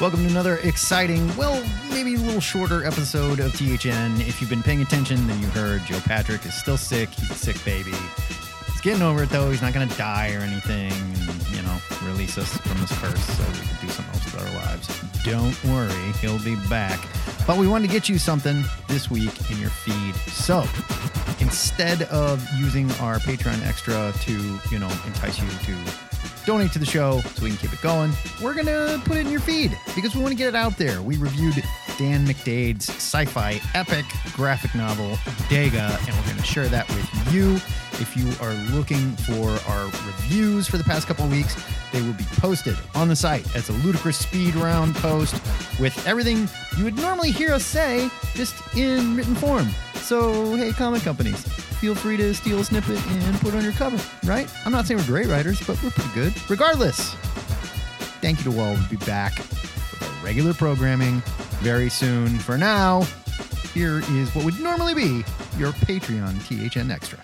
Welcome to another exciting, well, maybe a little shorter episode of THN. If you've been paying attention, then you heard Joe Patrick is still sick. He's a sick baby. He's getting over it though. He's not going to die or anything, and you know, release us from this curse so we can do something else with our lives. Don't worry, he'll be back. But we wanted to get you something this week in your feed. So instead of using our Patreon extra to, you know, entice you to donate to the show so we can keep it going. We're going to put it in your feed because we want to get it out there. We reviewed Dan McDaid's sci fi epic graphic novel, Dega, and we're going to share that with you. If you are looking for our reviews for the past couple weeks, they will be posted on the site as a ludicrous speed round post with everything you would normally hear us say just in written form. So, hey, comic companies, feel free to steal a snippet and put it on your cover, right? I'm not saying we're great writers, but we're pretty good. Regardless, thank you to all. We'll be back with our regular programming very soon. For now, here is what would normally be your Patreon THN Extra.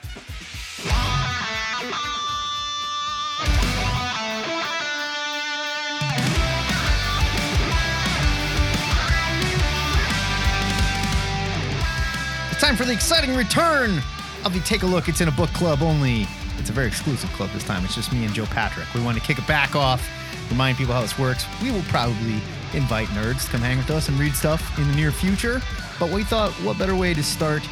Time for the exciting return of the Take a Look. It's in a book club only. It's a very exclusive club this time. It's just me and Joe Patrick. We want to kick it back off, remind people how this works. We will probably invite nerds to come hang with us and read stuff in the near future. But we thought, what better way to start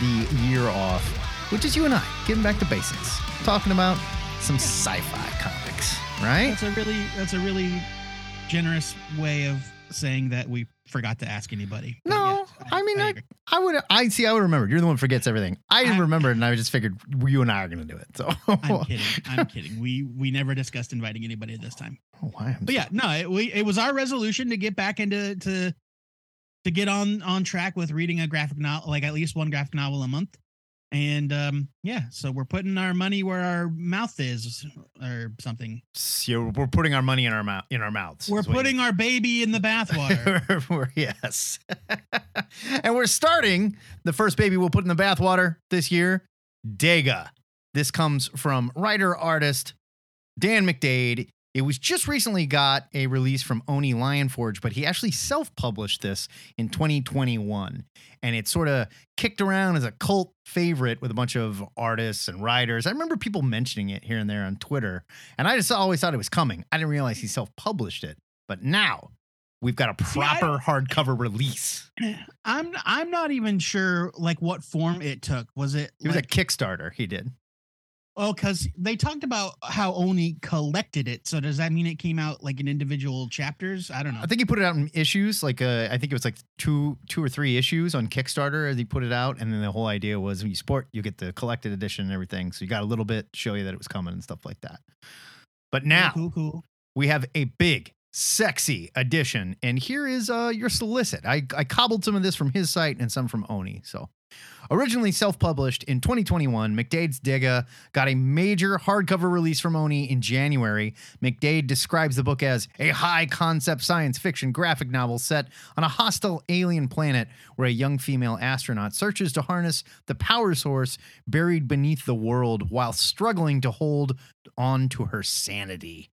the year off, which is you and I, getting back to basics, talking about some sci-fi comics, right? That's a really that's a really generous way of saying that we forgot to ask anybody. But No, yes, I, mean, I, agree. I would, I see, I would remember. You're the one who forgets everything. I I'm- remembered, and I just figured you and I are going to do it. So, I'm kidding. I'm kidding. We we never discussed inviting anybody this time. Oh, why But yeah, no, it, we it was our resolution to get back into to to get on on track with reading a graphic novel, like at least one graphic novel a month. And um yeah, so we're putting our money where our mouth is, or something. So we're putting our money in our mouth in our mouths. We're is what you- putting our baby in the bathwater. Yes, and we're starting the first baby we'll put in the bathwater this year. Dega. This comes from writer artist Dan McDaid. It was just recently got a release from Oni Lionforge, but he actually self-published this in 2021, and it sort of kicked around as a cult favorite with a bunch of artists and writers. I remember people mentioning it here and there on Twitter, and I just always thought it was coming. I didn't realize he self-published it, but now we've got a See, proper hardcover release. I'm I'm not even sure like what form it took. Was it It was like, a Kickstarter. He did. Oh because they talked about how Oni collected it. So does that mean it came out like in individual chapters? I don't know. I think he put it out in issues, like uh, I think it was like two, two or three issues on Kickstarter as he put it out, and then the whole idea was when you support, you get the collected edition and everything. So you got a little bit to show you that it was coming and stuff like that. But now cool, cool. we have a big, sexy edition, and here is uh, your solicit. I I cobbled some of this from his site and some from Oni. So. Originally self published in 2021, McDaid's Dega got a major hardcover release from Oni in January. McDaid describes the book as a high concept science fiction graphic novel set on a hostile alien planet where a young female astronaut searches to harness the power source buried beneath the world while struggling to hold on to her sanity.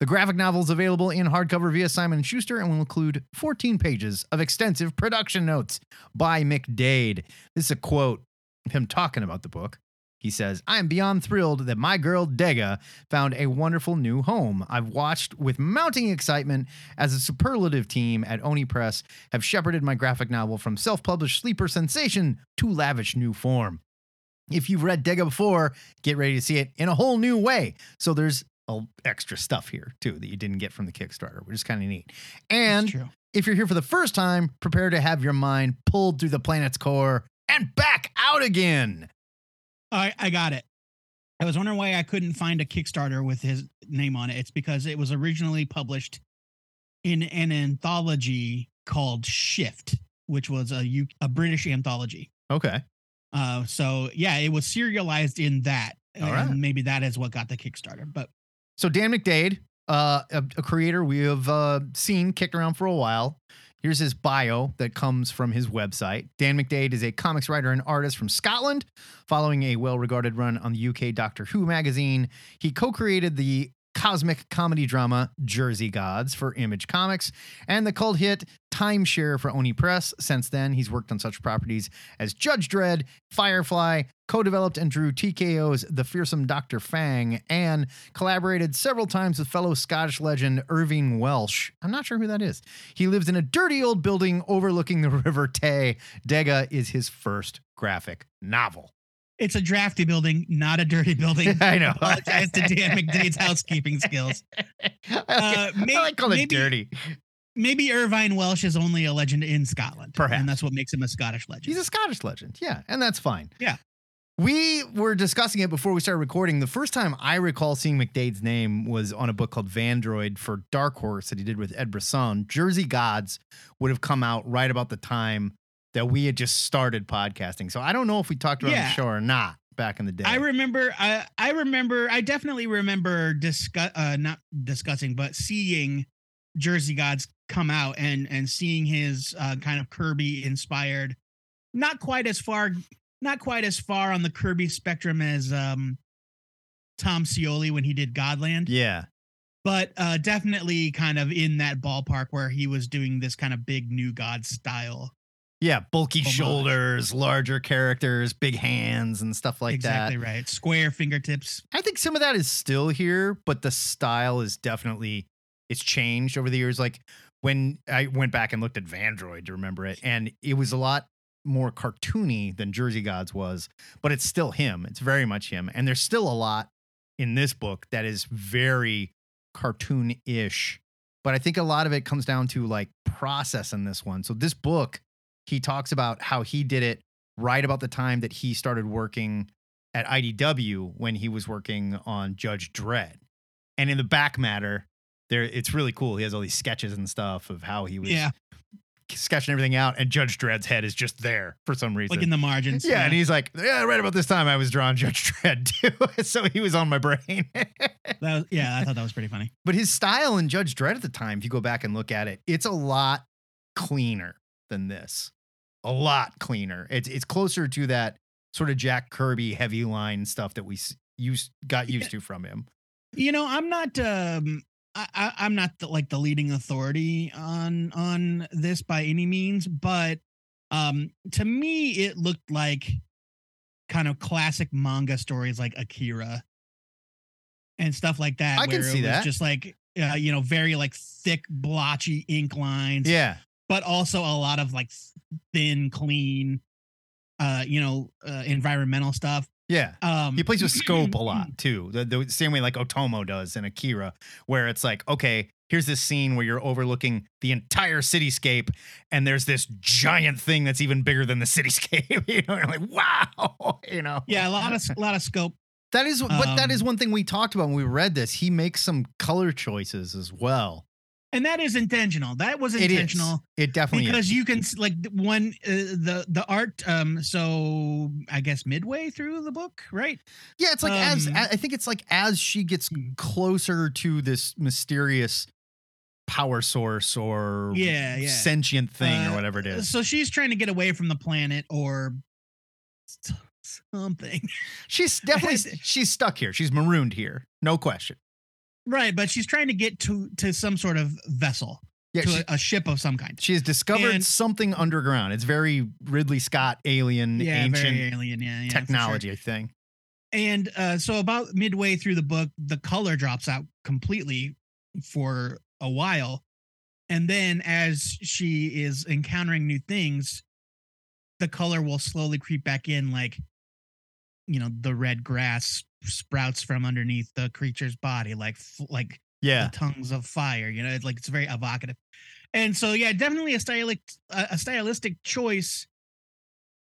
The graphic novel is available in hardcover via Simon & Schuster and will include 14 pages of extensive production notes by McDaid. This is a quote him talking about the book. He says, I am beyond thrilled that my girl Dega found a wonderful new home. I've watched with mounting excitement as a superlative team at Oni Press have shepherded my graphic novel from self published sleeper sensation to lavish new form. If you've read Dega before, get ready to see it in a whole new way. So there's extra stuff here too that you didn't get from the Kickstarter, which is kind of neat. And if you're here for the first time, prepare to have your mind pulled through the planet's core and back out again. I I got it. I was wondering why I couldn't find a Kickstarter with his name on it. It's because it was originally published in an anthology called Shift, which was a U- a British anthology. Okay. Uh, so yeah, it was serialized in that. All and right. maybe that is what got the Kickstarter. But So Dan McDaid, uh, a, a creator we have uh, seen kicked around for a while. Here's his bio that comes from his website. Dan McDaid is a comics writer and artist from Scotland. Following a well-regarded run on the UK Doctor Who magazine, he co-created the cosmic comedy drama Jersey Gods for Image Comics and the cult hit Timeshare for Oni Press. Since then, he's worked on such properties as Judge Dredd, Firefly, co-developed and drew TKO's The Fearsome Dr. Fang, and collaborated several times with fellow Scottish legend Irvine Welsh. I'm not sure who that is. He lives in a dirty old building overlooking the River Tay. Dega is his first graphic novel. It's a drafty building, not a dirty building. I know. Apologize to Dan McDaid's housekeeping skills. I Uh, like, may- I like calling it dirty. Maybe Irvine Welsh is only a legend in Scotland. Perhaps. And that's what makes him a Scottish legend. He's a Scottish legend. Yeah, and that's fine. Yeah. We were discussing it before we started recording. The first time I recall seeing McDaid's name was on a book called Vandroid for Dark Horse that he did with Ed Brisson. Jersey Gods would have come out right about the time that we had just started podcasting. So I don't know if we talked about Yeah. the show or not back in the day. I remember. I I remember. I definitely remember discuss. Uh, not discussing, but seeing Jersey Gods come out and and seeing his uh, kind of Kirby inspired. Not quite as far. Not quite as far on the Kirby spectrum as um, Tom Scioli when he did Godland, yeah. but uh, definitely kind of in that ballpark where he was doing this kind of big new God style. Yeah. Bulky Homage. shoulders, larger characters, big hands, and stuff like that. exactly right. Square fingertips. I think some of that is still here, but the style is definitely it's changed over the years. Like when I went back and looked at Vandroid to remember it, and it was a lot more cartoony than Jersey Gods was, but it's still him. It's very much him. And there's still a lot in this book that is very cartoon-ish. But I think a lot of it comes down to like process in this one. So this book, he talks about how he did it right about the time that he started working at IDW when he was working on Judge Dredd. And in the back matter, there it's really cool. He has all these sketches and stuff of how he was Yeah, sketching everything out, and Judge Dredd's head is just there for some reason. like in the margins. yeah, and he's like, yeah, right about this time I was drawing Judge Dredd too, so he was on my brain. That was, yeah, I thought that was pretty funny. but his style in Judge Dredd at the time, if you go back and look at it, it's a lot cleaner than this. A lot cleaner. It's it's closer to that sort of Jack Kirby heavy line stuff that we used got used to from him. You know, I'm not. Um, I, I, I'm not the, like the leading authority on on this by any means, but um, to me, it looked like kind of classic manga stories like Akira and stuff like that. I can where see it was that. Just like uh, you know, very like thick, blotchy ink lines. Yeah. But also a lot of like thin, clean, uh, you know, uh, environmental stuff. Yeah. Um, He plays with scope a lot too. The, the same way like Otomo does in Akira, where it's like, okay, here's this scene where you're overlooking the entire cityscape, and there's this giant thing that's even bigger than the cityscape. you know, you're like, wow. You know. Yeah, a lot of a lot of scope. That is but that is Um, one thing we talked about when we read this. He makes some color choices as well. And that is intentional. That was It intentional It definitely is. because is. you can like when uh, the the art. Um, so I guess midway through the book, right? Yeah, it's like as um, I think it's like as she gets Hmm. closer to this mysterious power source or Yeah, yeah. sentient thing or Uh, whatever it is. So she's trying to get away from the planet or something, She's definitely she's stuck here. She's marooned here. No question. Right? But she's trying to get to to some sort of vessel, Yeah, to she, a, a ship of some kind. she has discovered and- something underground. It's very Ridley Scott alien Yeah, ancient alien. Yeah, yeah, for sure. thing. And uh, so about midway through the book, the color drops out completely for a while. And then as she is encountering new things, the color will slowly creep back in like you know, the red grass sprouts from underneath the creature's body like like Yeah. the tongues of fire, you know, it's like it's very evocative. And so yeah, definitely a stylistic a stylistic choice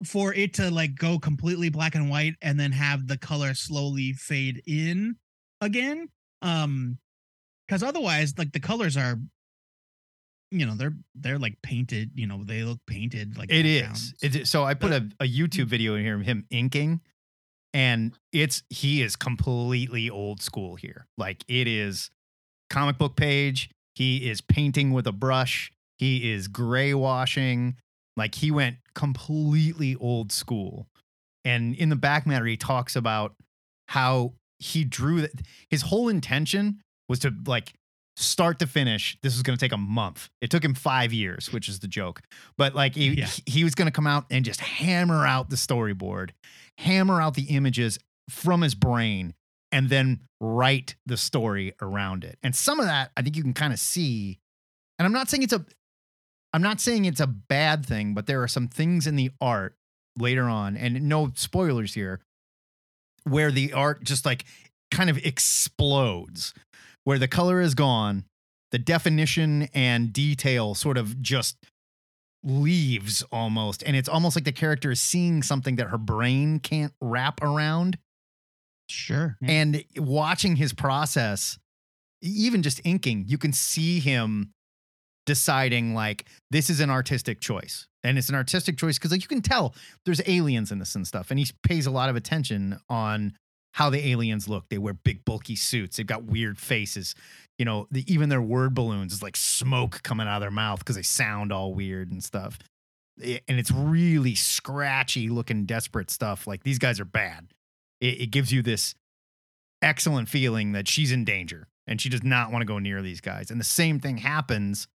for it to like go completely black and white and then have the color slowly fade in again um because otherwise like the colors are you know they're they're like painted. You know they look painted like It is. backgrounds. It's so I put a, a YouTube video in here of him inking, and it's he is completely old school here. Like it is comic book page. He is painting with a brush. He is gray washing. Like he went completely old school. And in the back matter, he talks about how he drew that his whole intention was to like start to finish. This was going to take a month. It took him five years, which is the joke. But like he, Yeah. he- he was going to come out and just hammer out the storyboard, hammer out the images from his brain, and then write the story around it. And some of that I think you can kind of see. And I'm not saying it's a I'm not saying it's a bad thing, but there are some things in the art later on, and no spoilers here, where the art just like kind of explodes, where the color is gone, the definition and detail sort of just leaves almost. And it's almost like the character is seeing something that her brain can't wrap around. sure. yeah. And watching his process, even just inking, you can see him deciding like this is an artistic choice. And it's an artistic choice because like you can tell there's aliens in this and stuff. And he pays a lot of attention on how the aliens look. They wear big bulky suits. They've got weird faces. You know, the, even their word balloons is like smoke coming out of their mouth because they sound all weird and stuff. I- And it's really scratchy looking, desperate stuff. Like these guys are bad. It, it gives you this excellent feeling that she's in danger and she does not want to go near these guys. And the same thing happens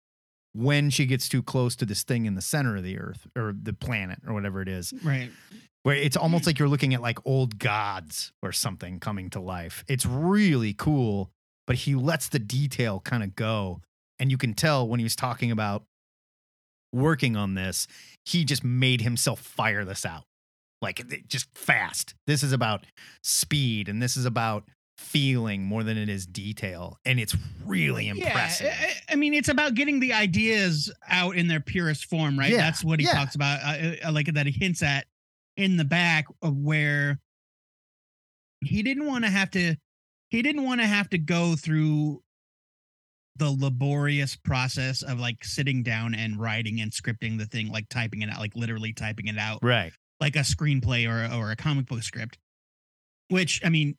when she gets too close to this thing in the center of the earth or the planet or whatever it is, right. Where it's almost like mm. you're looking at like old gods or something coming to life. It's really cool, but he lets the detail kind of go. And you can tell when he was talking about working on this, he just made himself fire this out like just fast. This is about speed and this is about feeling more than it is detail. And it's really impressive. Yeah, I, mean, it's about getting the ideas out in their purest form, right? Yeah, That's what he yeah. talks about. I, I like that he hints at in the back of where he didn't want to have to. He didn't want to have to go through the laborious process of like sitting down and writing and scripting the thing, like typing it out, like literally typing it out right. like a screenplay or or a comic book script which i mean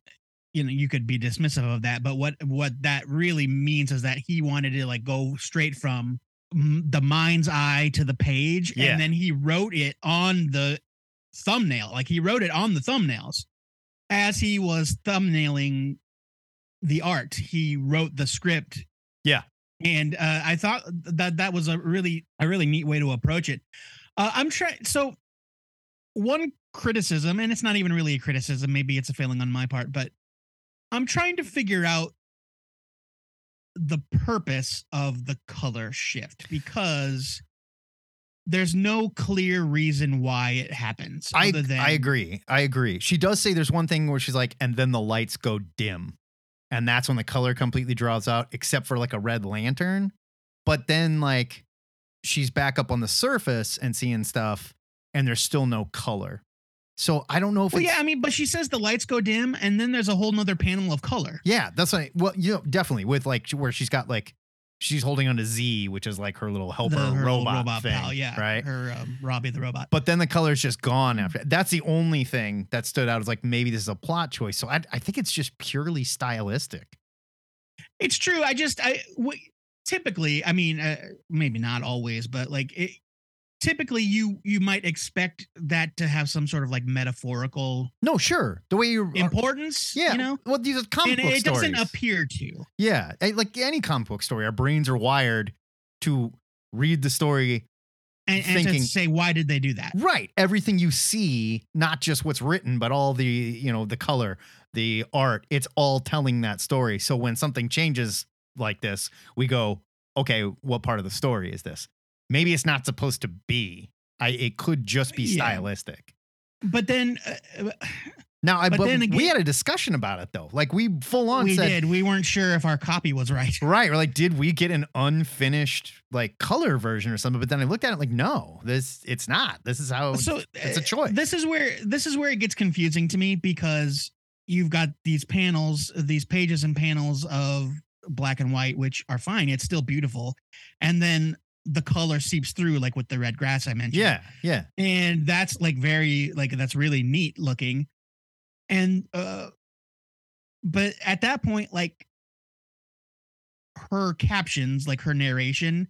you know you could be dismissive of that but what what that really means is that he wanted to like go straight from the mind's eye to the page Yeah. and then he wrote it on the thumbnail like he wrote it on the thumbnails as he was thumbnailing the art. He wrote the script. Yeah. and uh, i thought that that was a really a really neat way to approach it. Uh, i'm trying so one criticism, and it's not even really a criticism, maybe it's a failing on my part, but I'm trying to figure out the purpose of the color shift because there's no clear reason why it happens. I, other than, I agree. I agree. She does say there's one thing where she's like, and then the lights go dim. And that's when the color completely draws out, except for like a red lantern. But then, like, she's back up on the surface and seeing stuff, and there's still no color. So I don't know if Well, yeah, I mean, but she says the lights go dim, and then there's a whole nother panel of color. Yeah, that's like well, you know, definitely with like where she's got like she's holding on to Z, which is like her little helper The- her robot, robot thing, pal, yeah, right. Her um, Robbie the robot. But then the color's just gone after. That's the only thing that stood out. Is like maybe this is a plot choice. So I, I think it's just purely stylistic. It's true. I just I w- typically, I mean, uh, maybe not always, but like it, typically you you might expect that to have some sort of like metaphorical No, sure, the way uh, you importance. yeah, you know, well, these are comic and book it stories. doesn't appear to. yeah, like any comic book story, our brains are wired to read the story And, and Thinking- to say why did they do that? Right. Everything you see, not just what's written, but all the, you know, the color, the art, it's all telling that story. So when something changes like this, we go, okay, what part of the story is this? Maybe it's not supposed to be. I it could just be Yeah. stylistic. But then uh, Now, I But but then we had a discussion about it though. Like we full on we said, did. We weren't sure if our copy was right. right? We're like, did we get an unfinished like color version or something? But then I looked at it like, no, this it's not. This is how so it's a uh, choice. This is where this is where it gets confusing to me because you've got these panels, these pages and panels of black and white, which are fine. It's still beautiful, and then the color seeps through, like with the red grass I mentioned. Yeah, yeah. and that's like very like that's really neat looking and uh but at that point like her captions like her narration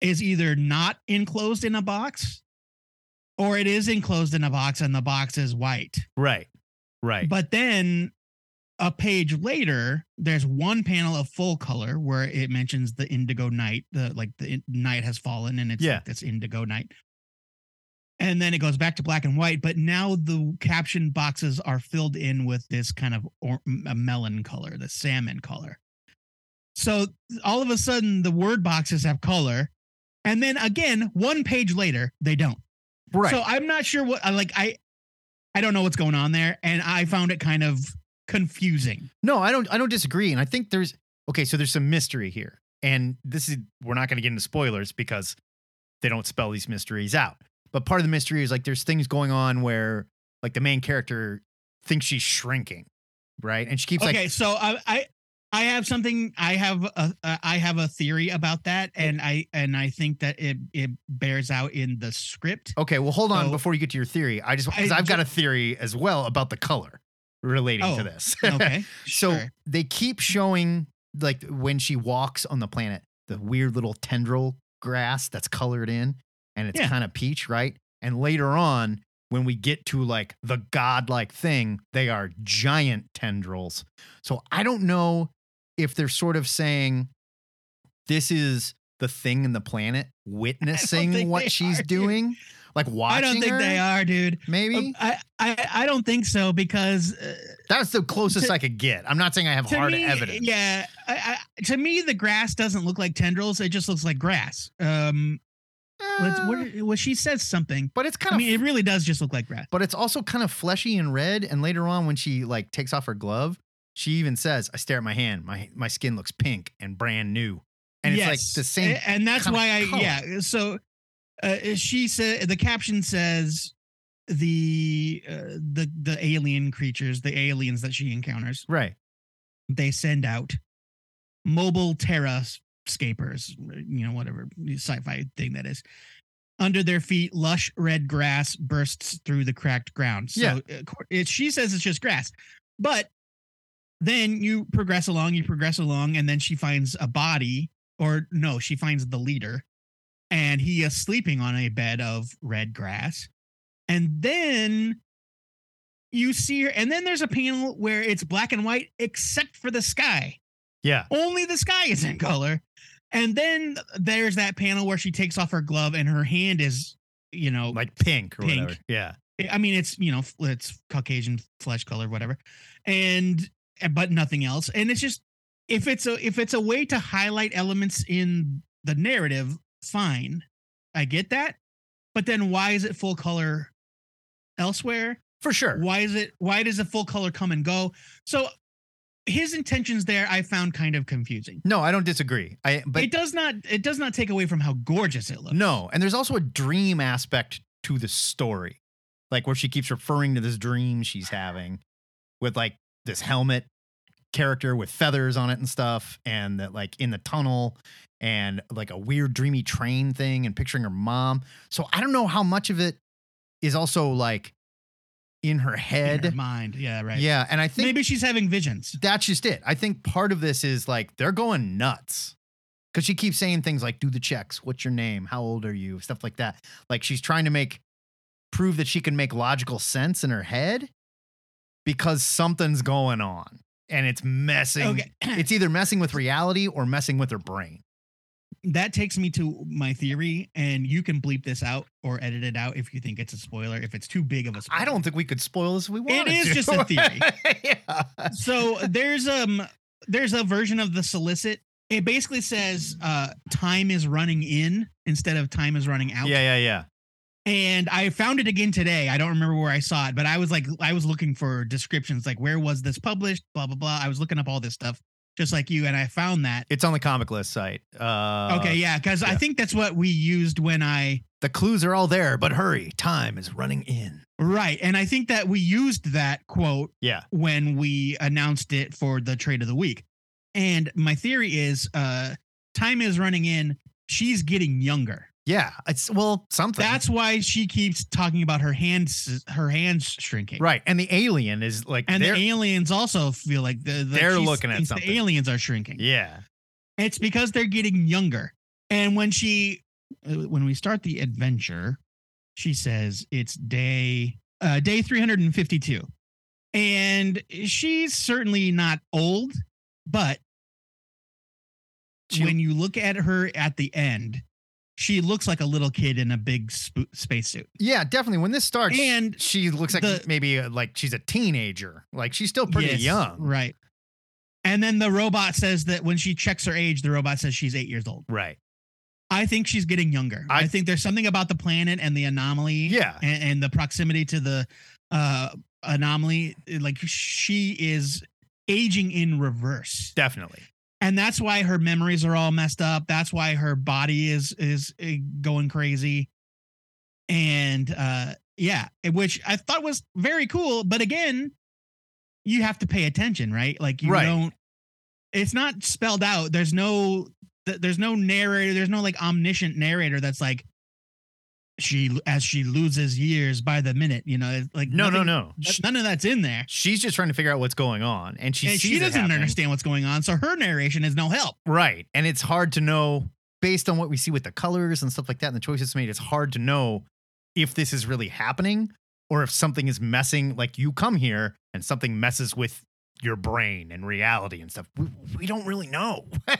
is either not enclosed in a box or it is enclosed in a box and the box is white Right. Right. but then a page later there's one panel of full color where it mentions the indigo night the like the in- night has fallen and it's Yeah. like this indigo night and then it goes back to black and white but now the caption boxes are filled in with this kind of or- a melon color the salmon color so all of a sudden the word boxes have color and then again one page later they don't right. so I'm not sure what I like I I don't know what's going on there and I found it kind of confusing. No, I don't I don't disagree. And I think there's okay, so there's some mystery here. And this is we're not gonna get into spoilers because they don't spell these mysteries out. But part of the mystery is like there's things going on where like the main character thinks she's shrinking, right? And she keeps okay, like Okay, so I I I have something I have a, a I have a theory about that and I and I think that it it bears out in the script. Okay, well hold on So- before you get to your theory. I just because I've got a theory as well about the color relating to Oh, this. Okay. So sure. they keep showing like when she walks on the planet, the weird little tendril grass that's colored in and it's Yeah. kind of peach, right? And later on, when we get to like the godlike thing, they are giant tendrils. So I don't know if they're sort of saying this is the thing in the planet witnessing what she's are, doing, like watching. I don't think her, they are, dude. Maybe I, I I don't think so because uh, that's the closest to- I could get. I'm not saying I have hard me, evidence. Yeah, I, I, to me the grass doesn't look like tendrils; it just looks like grass. Um, Uh, what, well, she says something. but it's kind of. I mean, it really does just look like grass. but it's also kind of fleshy and red. And later on, when she like takes off her glove, she even says, "I stare at my hand. My my skin looks pink and brand new." And it's like the same. and that's why I color. yeah. So uh, she said the caption says the uh, the the alien creatures, the aliens that she encounters, right. they send out mobile terrascapers, you know, whatever sci-fi thing that is. Under their feet, lush red grass bursts through the cracked ground. So Yeah. uh, it, she says it's just grass, but then you progress along, you progress along, and then she finds a body, or no, she finds the leader, and he is sleeping on a bed of red grass. And then you see her, and then there's a panel where it's black and white, except for the sky. Yeah. Only the sky is in color. And then there's that panel where she takes off her glove and her hand is, you know, Like pink or Pink. whatever. Yeah. I mean, it's you know, it's Caucasian flesh color, whatever, and but nothing else. And it's just if it's a if it's a way to highlight elements in the narrative, fine, I get that. But then why is it full color elsewhere? For sure. Why is it? Why does the full color come and go? So his intentions there, I found kind of confusing. No, I don't disagree. I but it does not. It does not take away from how gorgeous it looks. no, and there's also a dream aspect to the story. Like where she keeps referring to this dream she's having with like this helmet character with feathers on it and stuff and that like in the tunnel and like a weird dreamy train thing and picturing her mom. So I don't know how much of it is also like in her in head. her mind. Yeah, right. Yeah, and I think Maybe she's having visions. that's just it. I think part of this is like they're going nuts because she keeps saying things like, do the checks. What's your name? How old are you? Stuff like that. Like she's trying to make, prove that she can make logical sense in her head because something's going on and it's messing. Okay. It's either messing with reality or messing with her brain. that takes me to my theory, and you can bleep this out or edit it out if you think it's a spoiler. If it's too big of a spoiler, I don't think we could spoil this if we wanted is to. just a theory. yeah. so there's um there's a version of the solicit. It basically says uh time is running in instead of time is running out. Yeah, yeah, yeah. And I found it again today. I don't remember where I saw it, but I was like I was looking for descriptions like where was this published, blah blah blah. I was looking up all this stuff just like you and I found that. It's on the comic list site. Uh, okay, yeah, cuz I think that's what we used when I The clues are all there, but hurry, time is running in. right. And I think that we used that quote Yeah. when we announced it for the trade of the week. And my theory is uh time is running in she's getting younger. Yeah, it's well something. That's why she keeps talking about her hands, her hands shrinking. right. And the alien is like And the aliens also feel like the, the They're looking at something. The aliens are shrinking. yeah. It's because they're getting younger. And when she, uh, when we start the adventure, she says it's day, uh, day 352. And she's certainly not old, but She- when you look at her at the end, she looks like a little kid in a big sp- spacesuit. Yeah, definitely. When this starts, And she looks like the- maybe uh, like she's a teenager. Like she's still pretty Yes, young. Right. And then the robot says that when she checks her age, the robot says she's eight years old. Right. I think she's getting younger. I, I- think there's something about the planet and the anomaly. Yeah. And, and the proximity to the uh, anomaly. Like she is aging in reverse. Definitely. And that's why her memories are all messed up. That's why her body is is uh, going crazy. And uh yeah, which I thought was very cool, but again, you have to pay attention, right? Like you Right. don't it's not spelled out. There's no there's no narrator, there's no like omniscient narrator that's like she as she loses years by the minute, you know, like No, no, nothing- no. None of that's in there. She's just trying to figure out what's going on, and she and she doesn't understand what's going on, so her narration is no help. Right. And it's hard to know based on what we see with the colors and stuff like that and the choices made. It's hard to know if this is really happening or if something is messing. Like you come here and something messes with your brain and reality and stuff. We, we don't really know.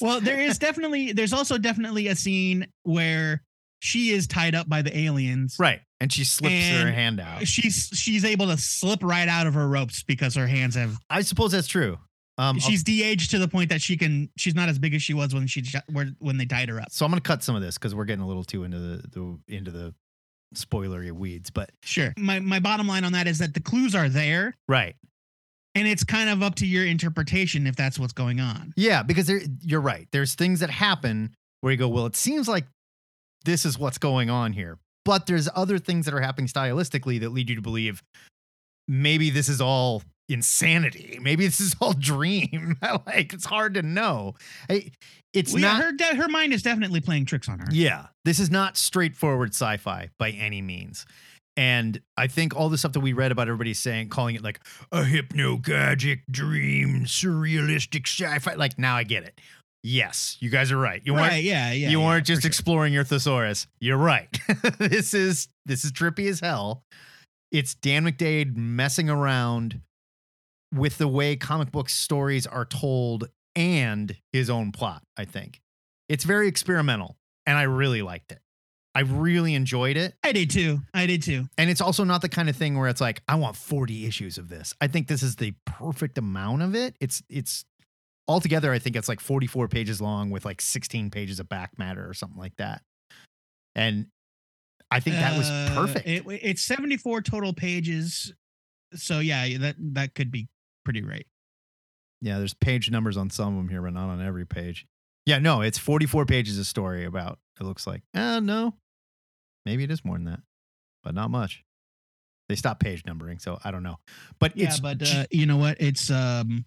Well, there is definitely there's also definitely a scene where she is tied up by the aliens. right. And she slips her hand out. She's she's able to slip right out of her ropes because her hands have I suppose that's true. Um, she's de-aged to the point that she can she's not as big as she was when she when they tied her up. so I'm going to cut some of this because we're getting a little too into the, the into the spoilery weeds. But Sure. My my bottom line on that is that the clues are there right. and it's kind of up to your interpretation if that's what's going on. Yeah, because there, you're right. There's things that happen where you go, well, it seems like this is what's going on here. But there's other things that are happening stylistically that lead you to believe maybe this is all insanity. Maybe this is all dream. like it's hard to know. It's Well, yeah, not her de- her mind is definitely playing tricks on her. Yeah, this is not straightforward sci-fi by any means. And I think all the stuff that we read about everybody saying, calling it like a hypnagogic dream, surrealistic sci-fi. Like now I get it. Yes, you guys are right. You weren't? Yeah, yeah. you yeah, weren't just sure. exploring your thesaurus. You're right. this is this is trippy as hell. It's Dan McDaid messing around with the way comic book stories are told and his own plot, I think. It's very experimental and I really liked it. I really enjoyed it. I did too. I did too. And it's also not the kind of thing where it's like, I want 40 issues of this. I think this is the perfect amount of it. It's it's altogether, I think it's like 44 pages long with like 16 pages of back matter or something like that. And I think that was Uh, perfect. It, it's 74 total pages. So yeah, that that could be pretty right. yeah, there's page numbers on some of them here, but not on every page. Yeah, no, it's 44 pages of story about it looks like. Uh no. Maybe it is more than that, but not much. They stopped page numbering, so I don't know. But it's Yeah, but uh, you know what? It's um,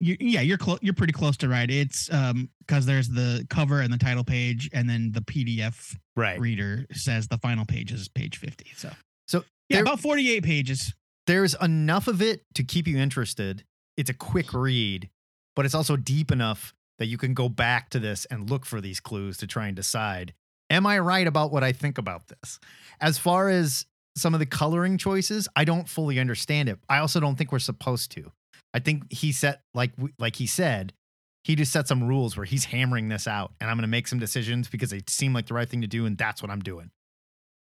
you, yeah, you're close. You're pretty close to right. It's um, because there's the cover and the title page, and then the PDF right. reader says the final page is page 50. So So yeah, there- about 48 pages. there's enough of it to keep you interested. It's a quick read, but it's also deep enough that you can go back to this and look for these clues to try and decide am I right about what I think about this? As far as some of the coloring choices, I don't fully understand it. I also don't think we're supposed to. I think he set like like he said, he just set some rules where he's hammering this out and I'm going to make some decisions because they seem like the right thing to do and that's what I'm doing.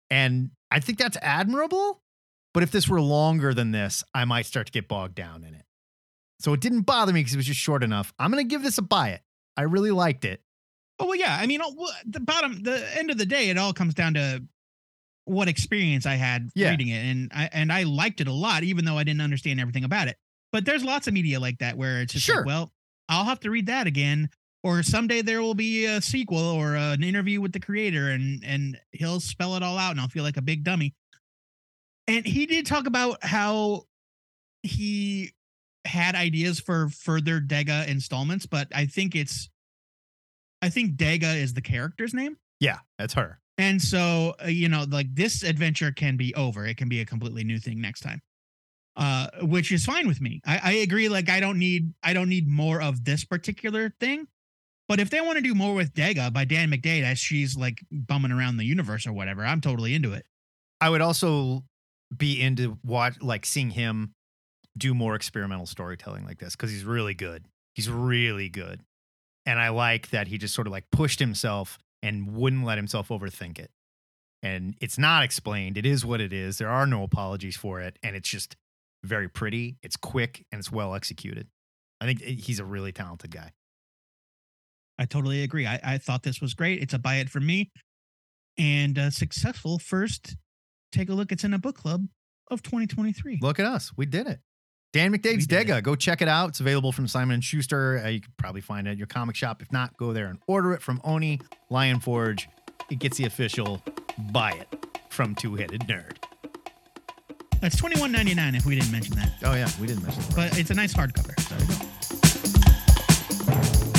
And I think that's admirable. But if this were longer than this, I might start to get bogged down in it. So it didn't bother me because it was just short enough. I'm going to give this a buy it. I really liked it. Oh well, yeah. I mean, the bottom, the end of the day, it all comes down to what experience I had Yeah. reading it, and I and I liked it a lot, even though I didn't understand everything about it. But there's lots of media like that where it's just Sure. like, well, I'll have to read that again, or someday there will be a sequel or an interview with the creator, and and he'll spell it all out, and I'll feel like a big dummy. And he did talk about how he had ideas for further Dega installments, but I think it's I think Dega is the character's name. Yeah, that's her. And so, uh, you know, like this adventure can be over. It can be a completely new thing next time. Uh, which is fine with me. I, I agree. Like, I don't need, I don't need more of this particular thing. But if they want to do more with Dega by Dan McDaid as she's like bumming around the universe or whatever, I'm totally into it. I would also be into watch like seeing him do more experimental storytelling like this because he's really good. He's really good. And I like that he just sort of like pushed himself and wouldn't let himself overthink it. And it's not explained. It is what it is. There are no apologies for it. And it's just very pretty. It's quick and it's well executed. I think eh, he's a really talented guy. I totally agree. I, I thought this was great. It's a buy it for me and a successful first take a look. It's in a book club of 2023. Look at us. We did it. Dan McDaid's Dega. Go check it out. It's available from Simon and Schuster. Uh, you could probably find it at your comic shop. If not, go there and order it from Oni Lion Forge. It gets the official buy it from Two Headed Nerd. That's twenty one ninety nine. If we didn't mention that, Oh yeah, we didn't mention that. but it's a nice hardcover. There we go.